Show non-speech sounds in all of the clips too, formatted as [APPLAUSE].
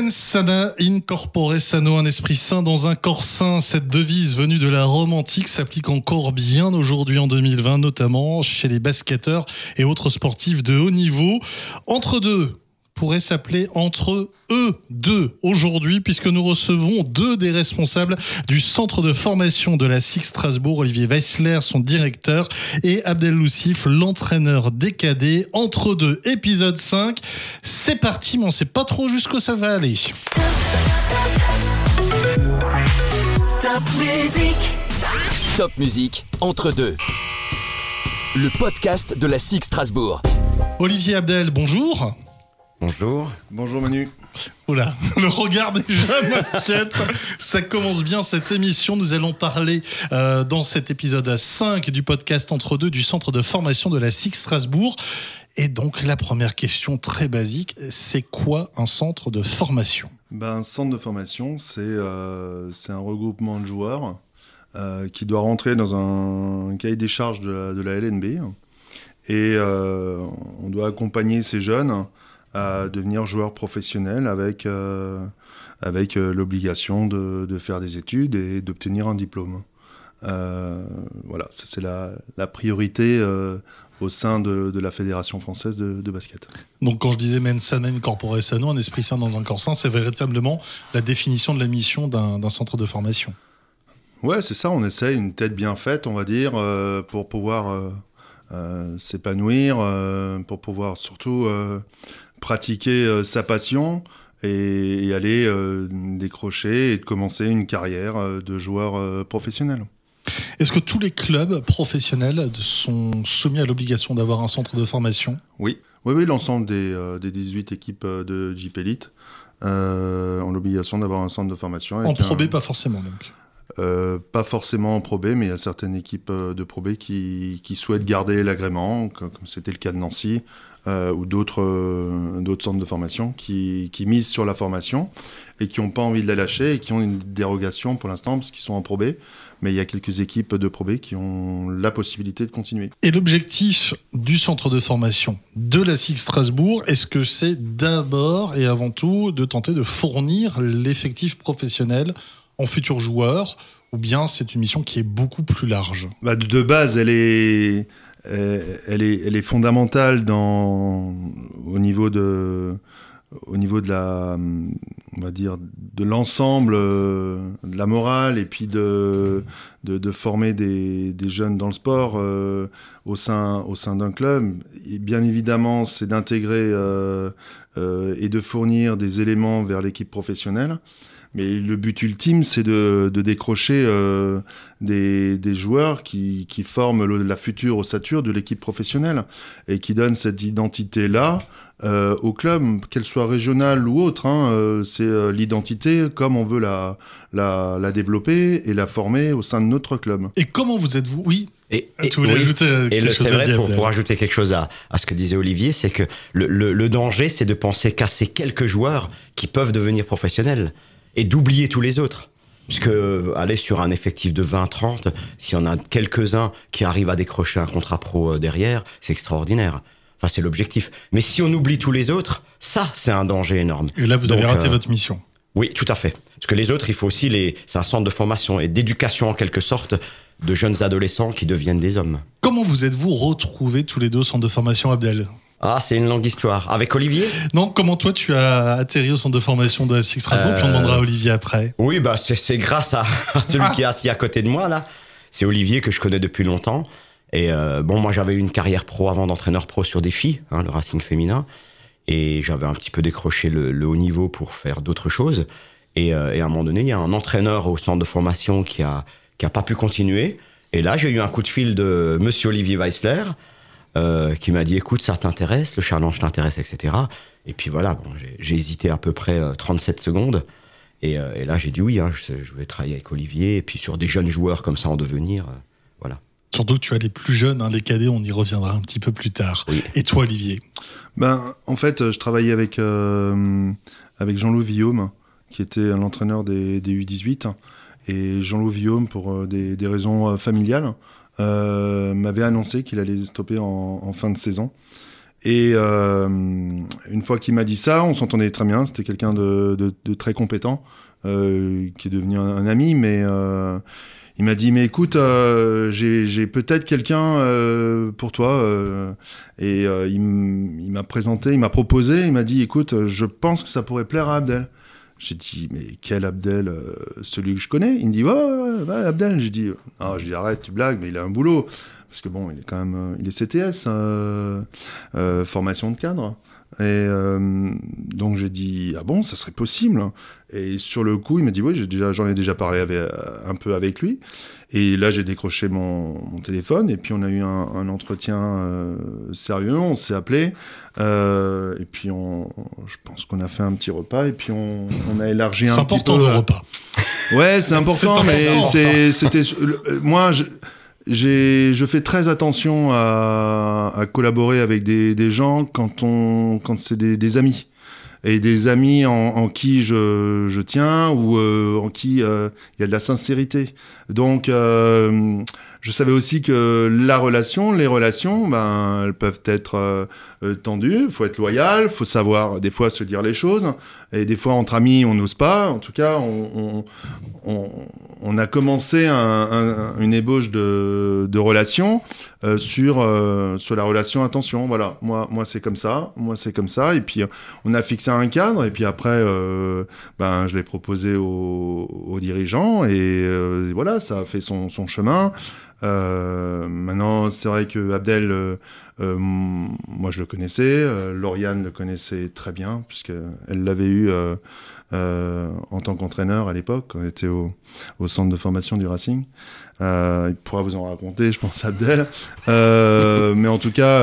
Mens sana in corpore sano, un esprit sain dans un corps sain. Cette devise venue de la Rome antique s'applique encore bien aujourd'hui en 2020, notamment chez les basketteurs et autres sportifs de haut niveau. Entre deux, pourrait s'appeler entre eux deux aujourd'hui, puisque nous recevons deux des responsables du centre de formation de la SIG Strasbourg, Olivier Weissler, son directeur, et Abdel Loussif, l'entraîneur décadé. Entre deux, épisode 5. C'est parti, mais on sait pas trop jusqu'où ça va aller. Top musique. Top musique entre deux. Le podcast de la SIG Strasbourg. Olivier Abdel, bonjour. Bonjour. Bonjour Manu. Oula, [LAUGHS] le regard déjà m'inquiète. Ça commence bien cette émission. Nous allons parler euh, dans cet épisode 5 du podcast Entre deux du centre de formation de la SIG Strasbourg. Et donc la première question très basique, c'est quoi un centre de formation? Ben, Un centre de formation, c'est euh, c'est un regroupement de joueurs euh, qui doit rentrer dans un, cahier des charges de la, de la LNB. Et euh, on doit accompagner ces jeunes à devenir joueur professionnel avec, euh, avec euh, l'obligation de, de, faire des études et d'obtenir un diplôme. Euh, voilà, c'est la, la, priorité euh, au sein de, de, la Fédération française de, de, basket. Donc quand je disais mens sana in corpore sano, un esprit sain dans un corps sain, c'est véritablement la définition de la mission d'un centre de formation. Ouais, c'est ça, on essaye une tête bien faite, on va dire, euh, pour pouvoir s'épanouir, pour pouvoir surtout pratiquer euh, sa passion et, et aller euh, décrocher et commencer une carrière euh, de joueur professionnel. Est-ce que tous les clubs professionnels sont soumis à l'obligation d'avoir un centre de formation? Oui, oui, oui l'ensemble des, euh, des, 18 équipes de Jeep Elite euh, ont l'obligation d'avoir un centre de formation. En Pro B, un... pas forcément donc euh, pas forcément en Pro B, mais il y a certaines équipes de Pro B qui, souhaitent garder l'agrément, comme c'était le cas de Nancy, euh, ou d'autres euh, d'autres centres de formation qui, qui, misent sur la formation et qui n'ont pas envie de la lâcher et qui ont une dérogation pour l'instant parce qu'ils sont en Pro B. Mais il y a quelques équipes de Pro B qui ont la possibilité de continuer. Et l'objectif du centre de formation de la SIG Strasbourg, est-ce que c'est d'abord et avant tout de tenter de fournir l'effectif professionnel en futurs joueurs ou bien c'est une mission qui est beaucoup plus large bah De base, elle est euh, elle, est, elle est fondamentale au niveau de au niveau de la on va dire de l'ensemble euh, de la morale et puis de de, former des, jeunes dans le sport euh, au sein au sein d'un club. Et bien évidemment c'est d'intégrer et de fournir des éléments vers l'équipe professionnelle mais le but ultime, c'est de, de, décrocher euh, des, des, joueurs qui, qui forment le, la future ossature de l'équipe professionnelle et qui donnent cette identité-là euh, au club, qu'elle soit régionale ou autre. Hein, euh, c'est euh, l'identité comme on veut la, la, la, développer et la former au sein de notre club. Et comment vous êtes-vous? Oui. Et, et, oui, ajouter et le, c'est vrai, pour, pour, ajouter quelque chose à, à ce que disait Olivier, c'est que le, le, le danger, c'est de penser qu'à ces quelques joueurs qui peuvent devenir professionnels et d'oublier tous les autres. Puisque aller sur un effectif de 20-30, s'il y en a quelques-uns qui arrivent à décrocher un contrat pro derrière, c'est extraordinaire. Enfin, c'est l'objectif. Mais si on oublie tous les autres, ça, c'est un danger énorme. Et là, vous Donc, avez raté euh, votre mission. Oui, tout à fait. Parce que les autres, il faut aussi les. C'est un centre de formation et d'éducation en quelque sorte de jeunes adolescents qui deviennent des hommes. Comment vous êtes-vous retrouvés tous les deux au centre de formation Abdel? Ah, c'est une longue histoire. Avec Olivier Non, comment toi tu as atterri au centre de formation de Six Strasbourg, euh... puis on demandera à Olivier après. Oui, bah c'est grâce à, celui ah. qui est assis à côté de moi là. C'est Olivier que je connais depuis longtemps. Et euh, bon, moi j'avais eu une carrière pro avant d'entraîneur pro sur des filles, hein, le Racing féminin. Et j'avais un petit peu décroché le, le haut niveau pour faire d'autres choses. Et, euh, et, à un moment donné, il y a un entraîneur au centre de formation qui a, qui a pas pu continuer. Et là, j'ai eu un coup de fil de monsieur Olivier Weissler, euh, qui m'a dit écoute, ça t'intéresse, le challenge t'intéresse, etc. Et puis voilà, bon, j'ai hésité à peu près 37 secondes. Et, euh, et là, j'ai dit oui, hein, je, je, vais travailler avec Olivier. Et puis sur des jeunes joueurs comme ça en devenir, euh, voilà. Surtout que tu as les plus jeunes, hein, les cadets, on y reviendra un petit peu plus tard. Oui. Et toi, Olivier? Ben, En fait, je travaillais avec, euh, avec Jean-Loup Villaume, qui était l'entraîneur des, des, U18. Et Jean-Loup Villaume, pour des, des raisons familiales, euh, m'avait annoncé qu'il allait stopper en, fin de saison. Et euh, une fois qu'il m'a dit ça, on s'entendait très bien. C'était quelqu'un de, très compétent, euh, qui est devenu un, ami, mais euh, il m'a dit, mais écoute, euh, j'ai peut-être quelqu'un euh, pour toi. euh, et euh, il m'a présenté, il m'a proposé, il m'a dit, écoute, je pense que ça pourrait plaire à Abdel. J'ai dit, mais quel Abdel euh, Celui que je connais? Il me dit, ouais, ouais, ouais, Abdel. J'ai dit, ah, je dis, arrête, tu blagues, mais il a un boulot. Parce que bon, il est quand même, euh, il est CTS, formation de cadre. Et euh, donc j'ai dit, ah bon, ça serait possible. Et sur le coup, il m'a dit, oui, j'ai déjà, j'en ai déjà parlé avec, euh, un peu avec lui. Et là, j'ai décroché mon, mon téléphone et puis on a eu un, un entretien euh, sérieux. On s'est appelé euh, et puis on, je pense qu'on a fait un petit repas et puis on, on a élargi un C'est petit important peu. le repas. Ouais, c'est [LAUGHS] important, C'est mais important. c'est, c'était, moi, je, je fais très attention à, collaborer avec des, gens quand on, quand c'est des, amis et des amis en, en qui je, je tiens ou euh, en qui euh, il y a de la sincérité. Donc, euh, je savais aussi que la relation, les relations, ben, elles peuvent être euh. Il faut être loyal, faut savoir des fois se dire les choses. Et des fois, entre amis, on n'ose pas. En tout cas, on, a commencé un- un- une ébauche de, de relation euh, sur, euh, sur la relation attention. Voilà, moi, moi c'est comme ça, moi c'est comme ça. Et puis, euh, on a fixé un cadre. Et puis après, ben, je l'ai proposé aux, dirigeants. Et voilà, ça a fait son, son chemin. Maintenant, c'est vrai que Abdel, euh, moi je le connaissais, euh, Lauriane le connaissait très bien, puisqu'elle l'avait eu euh, euh, en tant qu'entraîneur à l'époque, on était au, au centre de formation du Racing. Euh, il pourra vous en raconter, je pense, Abdel. Mais en tout cas,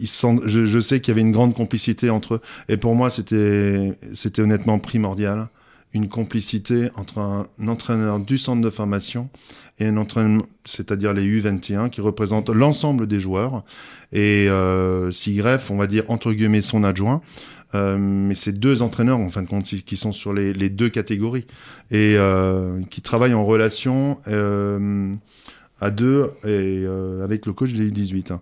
il sent, je, je sais qu'il y avait une grande complicité entre eux. Et pour moi, c'était honnêtement primordial. Une complicité entre un, entraîneur du centre de formation et un entraîneur, c'est-à-dire les U21, qui représentent l'ensemble des joueurs. Et euh, Sigref, on va dire entre guillemets son adjoint. Euh, mais c'est deux entraîneurs en fin de compte qui sont sur les, deux catégories et euh, qui travaillent en relation euh, à deux et euh, avec le coach des U18. hein.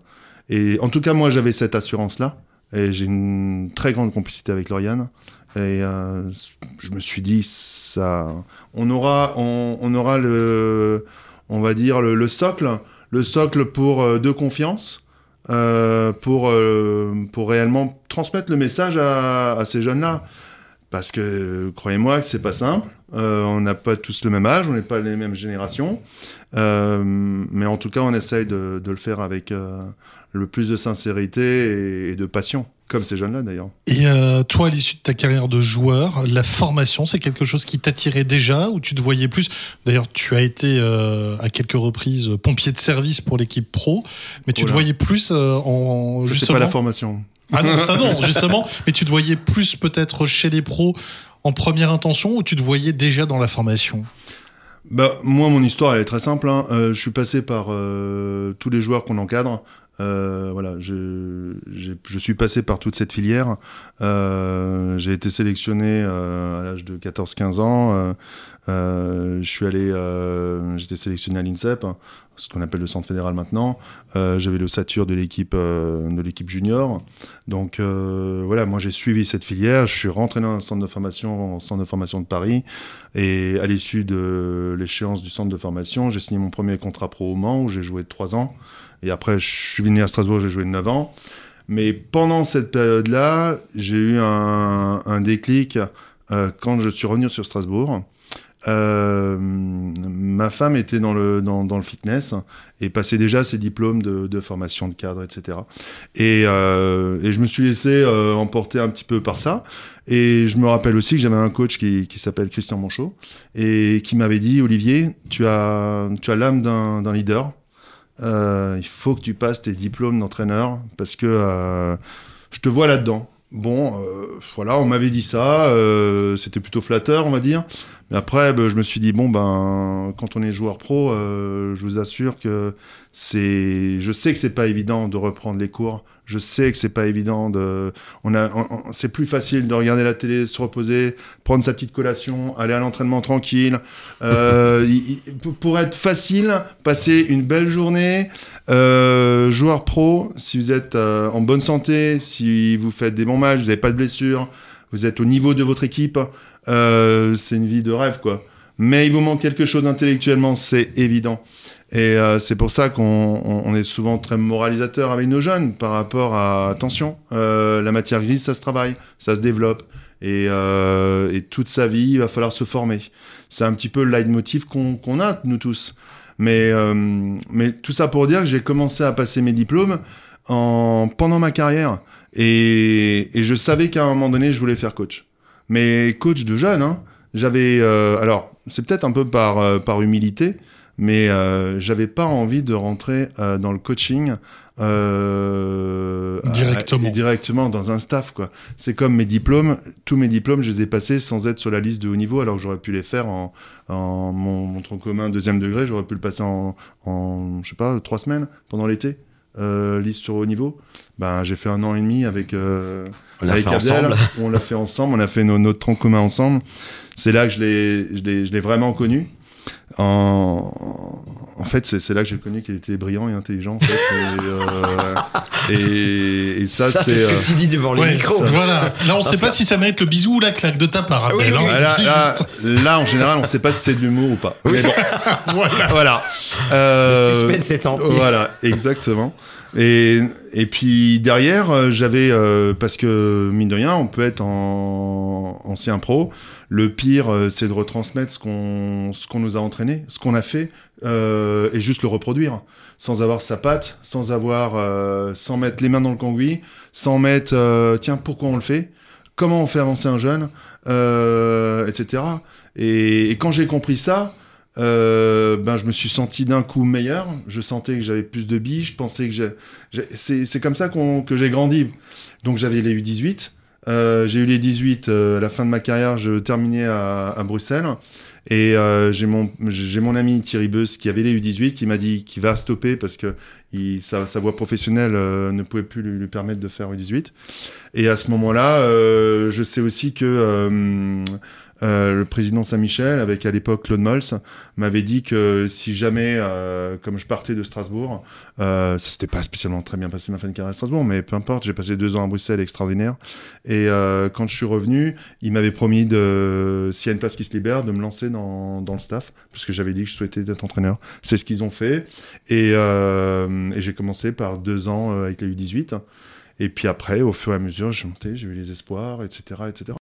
Et en tout cas, moi, j'avais cette assurance-là et j'ai une très grande complicité avec Lauriane. Et euh, je me suis dit, ça, on aura, on, aura le, on va dire le, le socle, le socle pour euh, de confiance. euh, pour, pour réellement transmettre le message à, à ces jeunes-là. Parce que croyez-moi que c'est pas simple. Euh, on n'a pas tous le même âge, on n'est pas les mêmes générations. Euh, mais en tout cas, on essaye de, de le faire avec euh, le plus de sincérité et, et de passion, comme ces jeunes-là d'ailleurs. Et toi, à l'issue de ta carrière de joueur, la formation, c'est quelque chose qui t'attirait déjà ou tu te voyais plus? D'ailleurs, tu as été à quelques reprises pompier de service pour l'équipe pro, mais tu Oh te voyais plus en Je sais justement. pas la formation. Ah non, ça non, [LAUGHS] justement. Mais tu te voyais plus peut-être chez les pros en première intention ou tu te voyais déjà dans la formation? Bah, moi, mon histoire, elle est très simple. hein. Euh, je suis passé par euh, tous les joueurs qu'on encadre. Euh, voilà, je, suis passé par toute cette filière. J'ai été sélectionné à l'âge de 14-15 ans. Je suis allé, j'étais sélectionné à l'INSEP, ce qu'on appelle le centre fédéral maintenant. Euh, J'avais l'ossature de l'équipe euh, de l'équipe junior. Donc euh, voilà, moi j'ai suivi cette filière. Je suis rentré dans un centre de formation, centre de formation de Paris. Et à l'issue de l'échéance du centre de formation, j'ai signé mon premier contrat pro au Mans où j'ai joué trois ans. Et après, je suis venu à Strasbourg, j'ai joué 9 ans. Mais pendant cette période-là, j'ai eu un, déclic quand je suis revenu sur Strasbourg. Euh, ma femme était dans le, dans, le fitness et passait déjà ses diplômes de, formation de cadre, etc. Et, euh, et je me suis laissé euh, emporter un petit peu par ça. Et je me rappelle aussi que j'avais un coach qui, qui s'appelle Christian Monchot et qui m'avait dit Olivier, tu as, tu as l'âme d'un leader. Euh, il faut que tu passes tes diplômes d'entraîneur parce que euh, je te vois là-dedans. Bon, voilà, on m'avait dit ça, c'était plutôt flatteur, on va dire. Mais après, bah, je me suis dit, bon, ben, quand on est joueur pro, euh, je vous assure que c'est. Je sais que c'est pas évident de reprendre les cours. Je sais que c'est pas évident de. On a, on- c'est plus facile de regarder la télé, se reposer, prendre sa petite collation, aller à l'entraînement tranquille. Euh, [LAUGHS] pour- être facile, passer une belle journée. Euh, joueur pro, si vous êtes euh, en bonne santé, si vous faites des bons matchs, vous n'avez pas de blessures, vous êtes au niveau de votre équipe, euh, c'est une vie de rêve, quoi. Mais il vous manque quelque chose intellectuellement, c'est évident. Et euh, c'est pour ça qu'on on- on est souvent très moralisateur avec nos jeunes par rapport à attention, euh, la matière grise, ça se travaille, ça se développe. Et, euh, et toute sa vie, il va falloir se former. C'est un petit peu le leitmotiv qu'on qu'on a, nous tous. Mais, euh, mais tout ça pour dire que j'ai commencé à passer mes diplômes en, pendant ma carrière. Et, et je savais qu'à un moment donné, je voulais faire coach. Mais coach de jeunes, hein, j'avais. euh, alors, c'est peut-être un peu par, euh, par humilité, mais euh, j'avais pas envie de rentrer euh, dans le coaching. à- Directement. directement dans un staff quoi. C'est comme mes diplômes, tous mes diplômes, je les ai passés sans être sur la liste de haut niveau, alors que j'aurais pu les faire en, en mon, mon tronc commun deuxième degré, j'aurais pu le passer en, en je sais pas, trois semaines pendant l'été, euh, liste sur haut niveau. Ben j'ai fait un an et demi avec euh, On avec fait Abdel. ensemble. On l'a fait ensemble, on a fait nos, notre tronc commun ensemble. C'est là que je l'ai, je l'ai, je l'ai vraiment connu. En, en fait, c'est, c'est là que j'ai connu qu'il était brillant et intelligent. En fait, et, euh, et, et ça, Ça, c'est c'est. ce que euh, tu dis devant les Ouais, micros. voilà. Là, on sait Parce pas que- si ça mérite le bisou ou la claque de ta part, Oui, Abdel, oui, hein. oui. Là, en général, on ne sait pas si c'est de l'humour ou pas. Mais bon, [LAUGHS] Voilà. voilà. Le Euh, suspense est entier. Voilà, exactement. Et, et puis derrière, euh, j'avais, euh, parce que mine de rien, on peut être en ancien pro. Le pire, euh, c'est de retransmettre ce qu'on ce qu'on nous a entraîné, ce qu'on a fait, euh, et juste le reproduire, sans avoir sa patte, sans avoir, euh, sans mettre les mains dans le cambouis, sans mettre, euh, tiens, pourquoi on le fait, comment on fait avancer un jeune, etc. Et, et quand j'ai compris ça, euh, ben je me suis senti d'un coup meilleur. Je sentais que j'avais plus de billes. Je pensais que j'ai, c'est, comme ça qu'on, que j'ai grandi. Donc j'avais les U18. Euh, j'ai eu les 18 euh, à la fin de ma carrière. Je terminais à, à Bruxelles. Et j'ai mon mon ami Thierry Beus qui avait les U18 qui m'a dit qu'il va stopper parce que il, sa, sa voie professionnelle ne pouvait plus lui, lui permettre de faire U18. Et à ce moment-là, je sais aussi que euh, le président Saint-Michel, avec à l'époque Claude Mols, m'avait dit que si jamais, euh, comme je partais de Strasbourg, euh, ça s'était pas spécialement très bien passé ma fin de carrière à Strasbourg, mais peu importe, j'ai passé deux ans à Bruxelles, extraordinaire. Et euh, quand je suis revenu, il m'avait promis de, s'il y a une place qui se libère, de me lancer dans, dans le staff, parce que j'avais dit que je souhaitais être entraîneur. C'est ce qu'ils ont fait. Et, euh, et j'ai commencé par deux ans avec les U18. Et puis après, au fur et à mesure, j'ai monté, j'ai eu les espoirs, etc., etc.